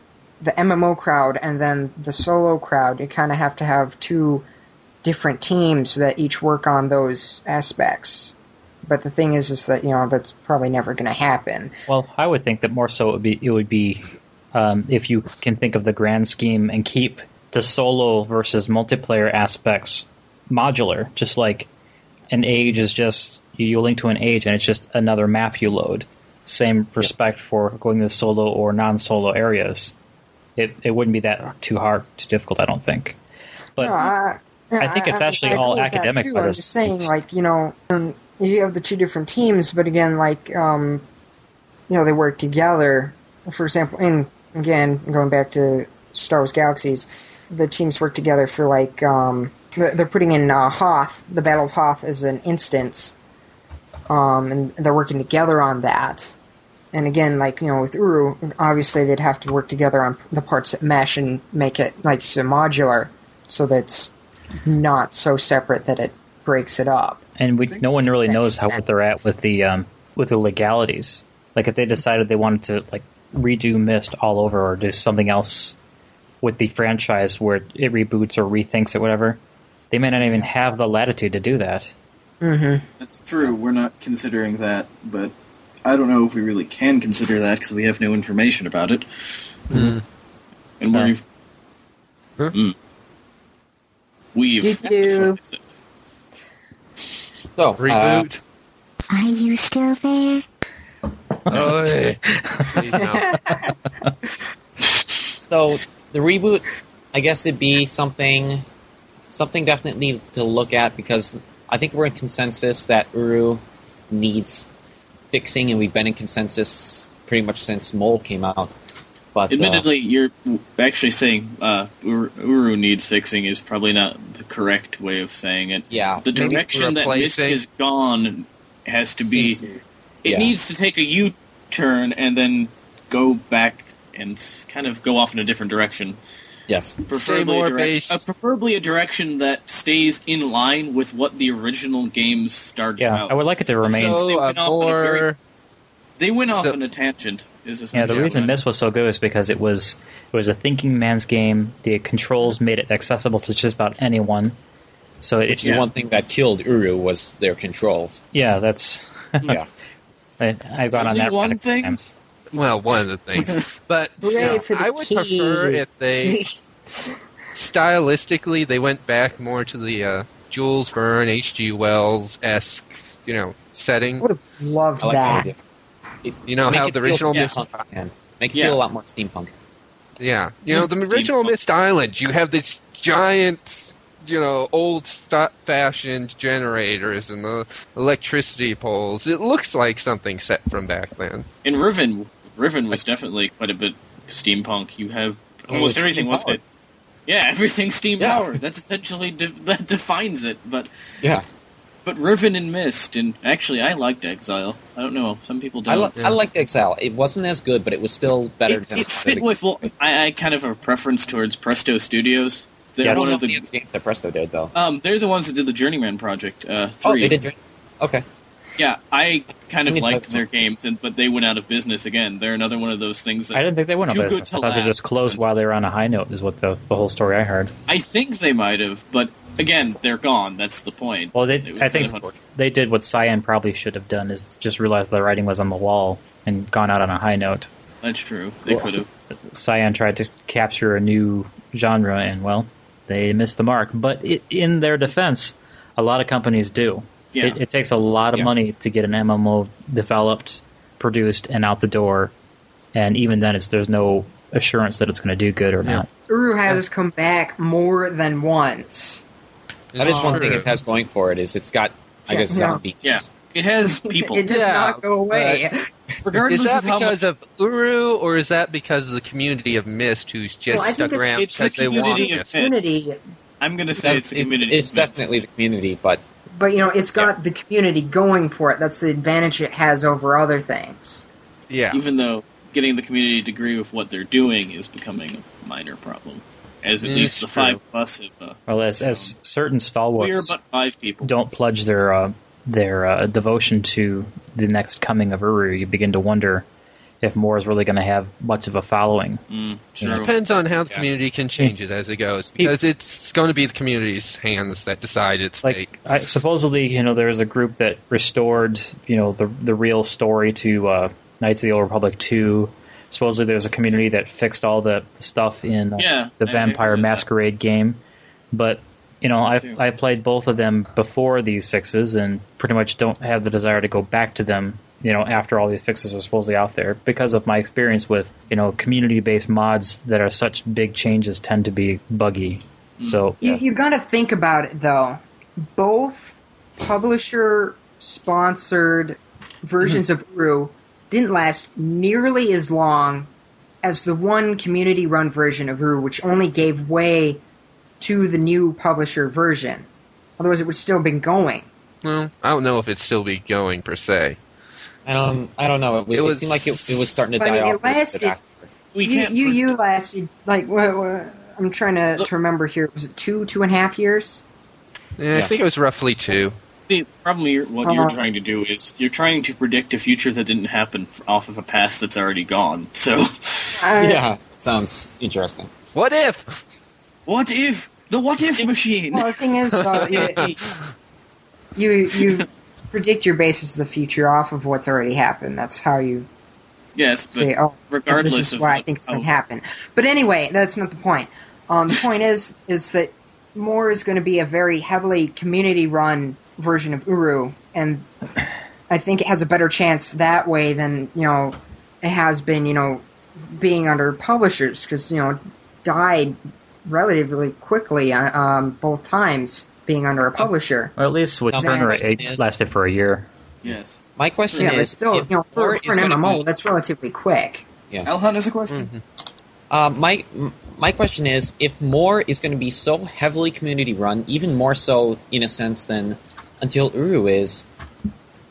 the MMO crowd and then the solo crowd, you kind of have to have two different teams that each work on those aspects. But the thing is, is that you know that's probably never going to happen. Well, I would think that more so it would be it would be um, if you can think of the grand scheme and keep the solo versus multiplayer aspects modular, just like an age is just you link to an age and it's just another map you load. Same respect for going to solo or non-solo areas. It it wouldn't be that too hard, too difficult, I don't think. But No, I, I think it's actually all agree with that, academic Too. I'm just saying, like you know, um, you have the two different teams, but again, like um, you know, they work together. For example, and again going back to Star Wars Galaxies, the teams work together for like um, they're they're putting in uh, Hoth, the Battle of Hoth, as an instance, um, and they're working together on that. And again, like you know, with Uru, obviously they'd have to work together on the parts that mesh and make it like you said, modular, so that's not so separate that it breaks it up. and we, no one really knows how sense. what they're at with the um, with the legalities. Like if they decided they wanted to like redo Myst all over or do something else with the franchise where it reboots or rethinks it, whatever, they may not even have the latitude to do that. Mm-hmm. That's true. We're not considering that, but I don't know if we really can consider that because we have no information about it. And Uh, we've. Huh? Mm. We've. You do. So uh, Reboot. Are you still there? oh, hey. Please, no. So the reboot, I guess it'd be something, something definitely to look at because I think we're in consensus that Uru needs fixing, and we've been in consensus pretty much since MOUL came out. But uh, Admittedly, you're actually saying uh, Uru, Uru needs fixing is probably not the correct way of saying it. yeah, The direction that Myst replacing- has gone has to be. Seems- It yeah. needs to take a U turn and then go back and kind of go off in a different direction. Yes, Preferably, more a direc- uh, preferably a direction that stays in line with what the original games started Yeah, out. I would like it to remain. they So, uh, went off on a very- more. They went off So- on a tangent. Is Yeah, the reason what- Myst was so good is because it was it was a thinking man's game. The controls made it accessible to just about anyone. So it, which Yeah. is one thing that killed Uru was their controls. yeah, that's yeah, I, I've gone on that one rant a few thing? times. Well, one of the things. But you know, the I would key. prefer if they stylistically they went back more to the uh, Jules Verne, H.G. Wells esque, you know, setting. would have loved like that. that. It- You know make how the feel original yeah. Myst, steampunk. Make it Yeah. feel a lot more steampunk. yeah, you know the Steampunk. original Myst Island. You have this giant, you know, old fashioned generators and the electricity poles. It looks like something set from back then. In Riven, Riven was definitely quite a bit steampunk. You have almost was everything, wasn't it? Yeah, everything steam Yeah. powered. That's essentially de- that defines it. But Yeah, but Riven and Myst, and actually, I liked Exile. I don't know. Some people don't. li- I liked Exile. It wasn't as good, but it was still better it, than it fit with well, I, I kind of have a preference towards Presto Studios. They're Yes. One of the the games that Presto did though. um, they're the ones that did the Journeyman project. Uh, Oh, three. they did. drink- Okay. Yeah, I kind of liked their games, and, but they went out of business again. They're another one of those things that I didn't think they went out of business. I thought they just closed while they were on a high note. Is what the the whole story I heard. I think they might have, but again, they're gone. That's the point. Well, they I think they did what Cyan probably should have done is just realized the writing was on the wall and gone out on a high note. that's true. They could have. Cyan tried to capture a new genre, and well, they missed the mark. But it, in their defense, a lot of companies do. Yeah. It, it takes a lot of Yeah. money to get an MMO developed, produced, and out the door, and even then, it's there's no assurance that it's going to do good or not. Uru has come back more than once. That is one True. thing it has going for it. Is it's got I guess zombies. Yeah, it has people. it does Yeah, not go away. Regardless Is that of how because much, of Uru, or is that because of the community of Myst who's just Well, stuck around it's the they want community of Myst? Myst. I'm going to say it's It's, the community. it's definitely the community, but but you know, it's got the community going for it. That's the advantage it has over other things. Yeah, even though getting the community to agree with what they're doing is becoming a minor problem. As at Mm, least it's the true. five of us have. Uh, Well, as as certain we are stalwarts but five people. don't pledge their uh, their uh, devotion to the next coming of Uru, you begin to wonder if MORE is really going to have much of a following. Mm, It depends on how the Yeah. community can change it as it goes, because it's going to be the community's hands that decide it's like fake. I, supposedly you know there was a group that restored you know the the real story to uh, Knights of the Old Republic two. Supposedly there's a community that fixed all the, the stuff in uh, Yeah, the I- I Vampire heard that. Masquerade game, but you know I too. I played both of them before these fixes and pretty much don't have the desire to go back to them. You know, after all these fixes are supposedly out there, because of my experience with you know community-based mods that are such big changes tend to be buggy. Mm. So You, you got to think about it though. Both publisher sponsored versions of Uru didn't last nearly as long as the one community run version of Uru, which only gave way to the new publisher version. Otherwise, it would still have been going. Well, I don't know if it'd still be going per se. I don't I don't know. It, It it, was- seemed like it, it was starting to die it off. a little bit lasted- We you, you, you lasted like what, what, I'm trying to, Look- to remember here. Was it two, two and a half years? Yeah, I think it was roughly two. See, the problem you're, what you're Uh, trying to do is you're trying to predict a future that didn't happen off of a past that's already gone. So, I- Yeah, sounds interesting. What if? what if the what if machine? Well, the thing is, uh, you, you you predict your basis of the future off of what's already happened. That's how you yes, but say, "Oh, regardless this is of what I think is going to happen." But anyway, that's not the point. Um, the point is, is that MORE is going to be a very heavily community-run version of Uru, and I think it has a better chance that way than you know it has been. You know, being under publishers because you know died relatively quickly uh, um, both times being under a publisher. Or at least with Now, Turner, it lasted for a year. yes. My question Yeah, but is, still, you know, for, more for is an gonna MMO, be- that's relatively quick. Alhan has a question. Uh, my my question is, if MORE is going to be so heavily community run, even more so in a sense than until Uru is,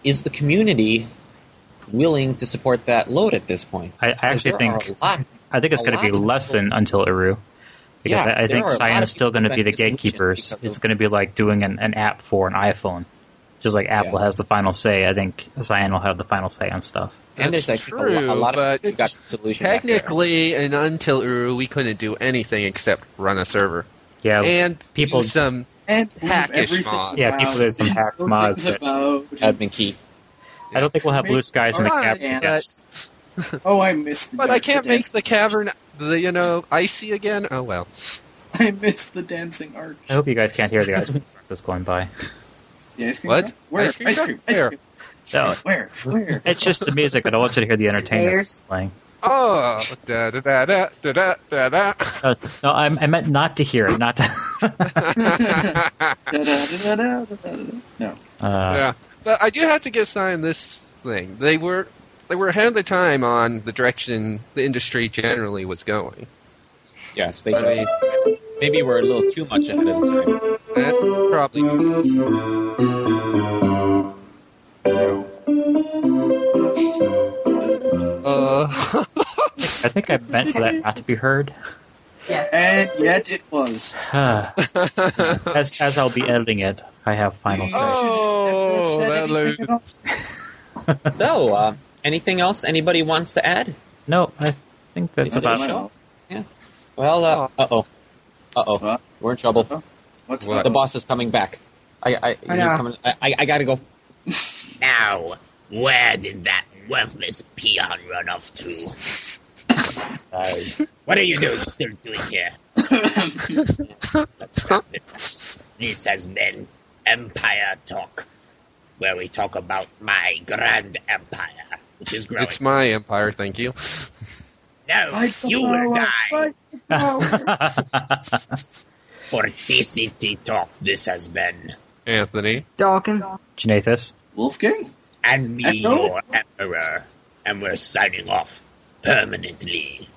is the community willing to support that load at this point? I, I 'Cause actually think a lot. I think it's going to be less people- than until Uru. Because Yeah, I, I think are Cyan is still going to be the gatekeepers. It's going to be like doing an, an app for an iPhone. Just like Apple Yeah. has the final say, I think Cyan will have the final say on stuff. And there's That's like a, a true, lot of but people got disillusioned. Technically, and until Uru, we couldn't do anything except run a server Yeah, and people- do some And move Hackish everything mod. Yeah, around. people did some hack Those mods things that- about- That'd been key. I don't think we'll have blue skies in the Alright, capital. but- yet. Oh, I missed. The But I dan- can't the make the cavern, the you know icy again. Oh well. I miss the dancing arch. I hope you guys can't hear the ice cream truck that's going by. The ice cream What? truck? Where? Ice cream ice truck? Ice Where? cream. No, Where? Where? it's just the music. I don't want you to hear the entertainment playing. Oh, da da da da da da da. da. Uh, no, I, I meant not to hear it. Not to. Da-da-da-da-da-da-da. No. Uh, yeah, but I do have to give sign this thing. They were they were ahead of their time on the direction the industry generally was going. Yes, they just maybe we're a little too much ahead of the time. That's probably true. No. Uh, I think I meant for that not to be heard. Yes. And yet it was. as as I'll be editing it, I have final say. Oh, that anything load- So, uh, anything else anybody wants to add? No, I think that's Yeah, about it. show. Well, uh oh, uh oh, What? we're in trouble. What's What? The boss is coming back. I, I, I he's coming. I, I, I gotta go. Now, where did that worthless peon run off to? What are you doing, still doing here? Let's wrap it. This has been Empire Talk, where we talk about my grand empire, which is growing. it's my empire, thank you. no, Fight the you will power, die. fight the power. For TCT Talk, this has been, Anthony. Dalkin. Janathus. Wolfgang? and me, Hello? your emperor, and we're signing off permanently.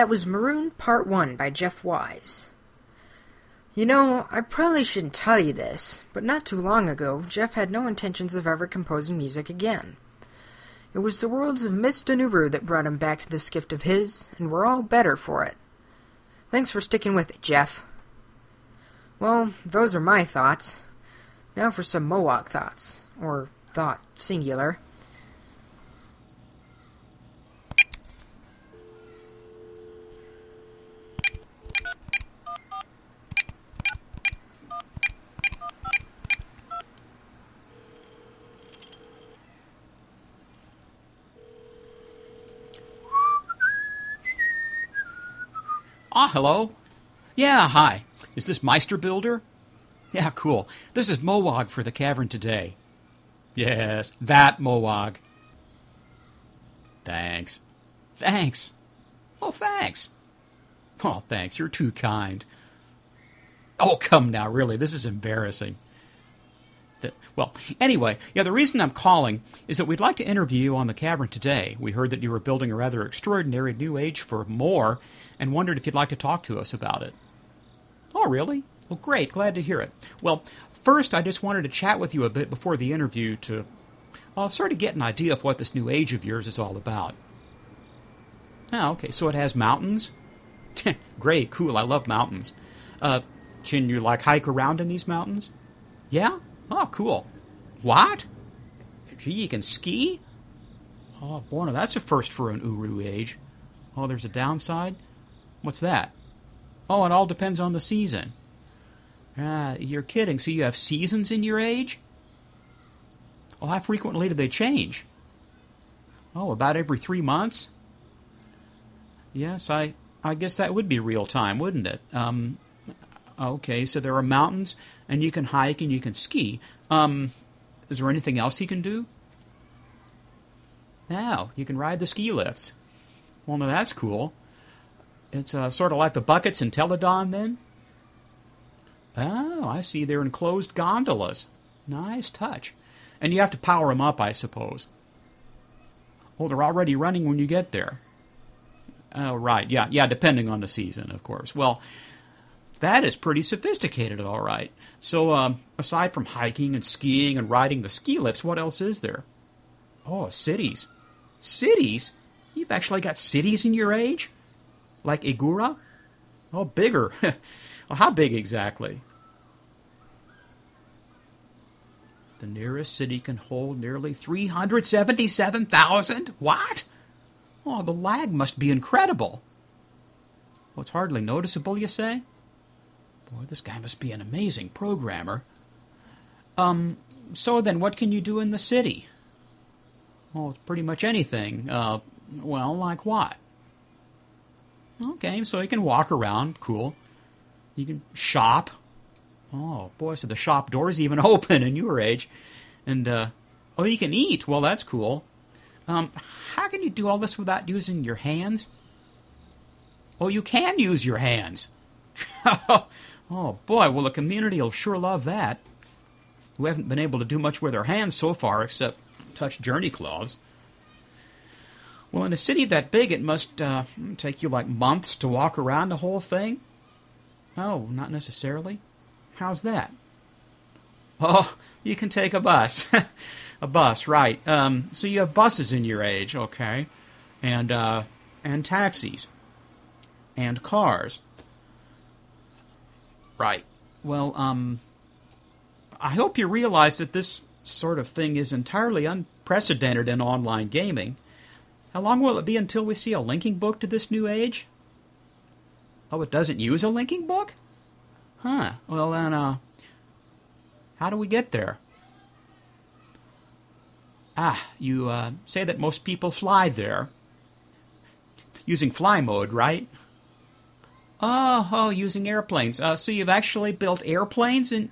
That was Maroon Part 1 by Jeff Wise. You know, I probably shouldn't tell you this, but not too long ago, Jeff had no intentions of ever composing music again. It was the worlds of Miss Danubu that brought him back to this gift of his, and we're all better for it. Thanks for sticking with it, Jeff. Well, those are my thoughts. Now for some Mowog thoughts, or thought singular. Hello. Yeah, hi. Is this Meister Builder? Yeah, cool. This is Mowog for the cavern today. Yes, that Mowog. Thanks. Thanks. Oh, thanks. Oh, thanks. You're too kind. Oh, come now, really. This is embarrassing. The- well, anyway, yeah, the reason I'm calling is that we'd like to interview you on the cavern today. We heard that you were building a rather extraordinary new age for MORE and wondered if you'd like to talk to us about it. Oh, really? Well, great. Glad to hear it. Well, first, I just wanted to chat with you a bit before the interview to uh, sort of get an idea of what this new age of yours is all about. Oh, okay. So it has mountains? great. Cool. I love mountains. Uh, can you, like, hike around in these mountains? Yeah? Oh, cool. What? Gee, you can ski? Oh, boy, now that's a first for an Uru age. Oh, there's a downside? What's that? Oh, it all depends on the season. Ah, you're kidding. So you have seasons in your age? Oh, how frequently do they change? Oh, about every three months? Yes, I, I guess that would be real time, wouldn't it? Um, okay, so there are mountains, and you can hike and you can ski. Um, is there anything else you can do? Now, you can ride the ski lifts. Well, now that's cool. It's uh, sort of like the buckets in Teledahn, then? Oh, I see. They're enclosed gondolas. Nice touch. And you have to power them up, I suppose. Oh, they're already running when you get there. Oh, right. Yeah, yeah, depending on the season, of course. Well, that is pretty sophisticated, all right. So, um, aside from hiking and skiing and riding the ski lifts, what else is there? Oh, cities. Cities? You've actually got cities in your age? Like Ae'gura? Oh, bigger. well, how big exactly? The nearest city can hold nearly 377,000? What? Oh, the lag must be incredible. Well, it's hardly noticeable, you say? Boy, this guy must be an amazing programmer. Um, so then what can you do in the city? Well, it's pretty much anything. Uh, well, like what? Okay, so you can walk around. Cool. You can shop. Oh, boy, so the shop door's even open in your age. And, uh, oh, you can eat. Well, that's cool. Um, how can you do all this without using your hands? Oh, you can use your hands. oh, boy, well, the community will sure love that. We haven't been able to do much with our hands so far except touch journey cloths. Well, in a city that big, it must uh, take you like months to walk around the whole thing? Oh, not necessarily. How's that? Oh, you can take a bus. a bus, right. Um, so you have buses in your age, okay. And, uh, and taxis. And cars. Right. Well, um, I hope you realize that this sort of thing is entirely unprecedented in online gaming. How long will it be until we see a linking book to this new age? Oh, it doesn't use a linking book? Huh. Well, then, uh, how do we get there? Ah, you uh, say that most people fly there. Using fly mode, right? Oh, oh, using airplanes. Uh, so you've actually built airplanes and.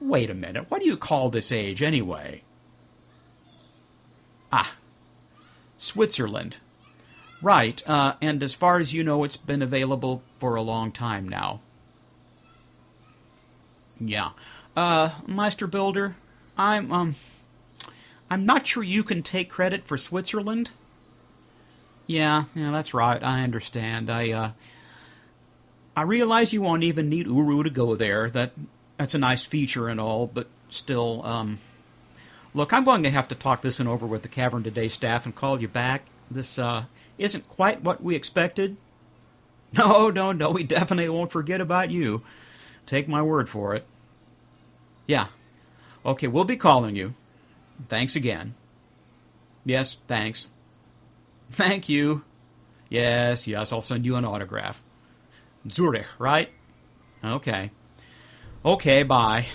Wait a minute. What do you call this age anyway? Ah, Switzerland. Right, uh, and as far as you know, it's been available for a long time now. Yeah. Uh, Meister Builder, I'm, um, I'm not sure you can take credit for Switzerland. Yeah, yeah, that's right. I understand. I uh I realize you won't even need Uru to go there. That that's a nice feature and all, but still um Look, I'm going to have to talk this one over with the Cavern Today staff and call you back. This uh isn't quite what we expected. No, no, no, we definitely won't forget about you. Take my word for it. Yeah. Okay, we'll be calling you. Thanks again. Yes, thanks. Thank you. Yes, yes, I'll send you an autograph. Zurich, right? Okay. Okay, bye.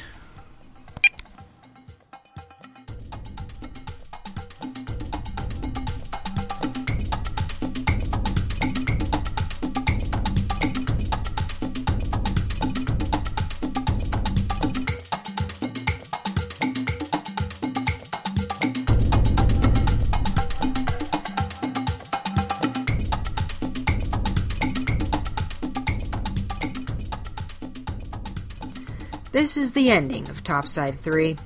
The ending of Topside 3.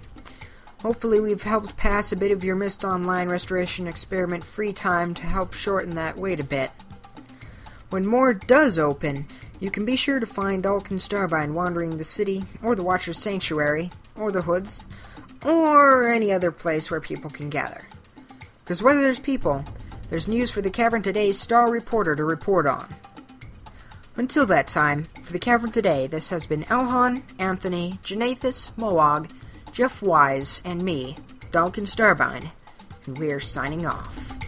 Hopefully, we've helped pass a bit of your Myst online restoration experiment free time to help shorten that wait a bit. When MORE does open, you can be sure to find Alkin Starbine wandering the city, or the Watcher's Sanctuary, or the Hoods, or any other place where people can gather. Because whether there's people, there's news for the Cavern Today's Star Reporter to report on. Until that time, for the Cavern Today, this has been Elhan, Anthony, Janathus, Mowog, Jeff Wise, and me, Dalkin Starbine, and we're signing off.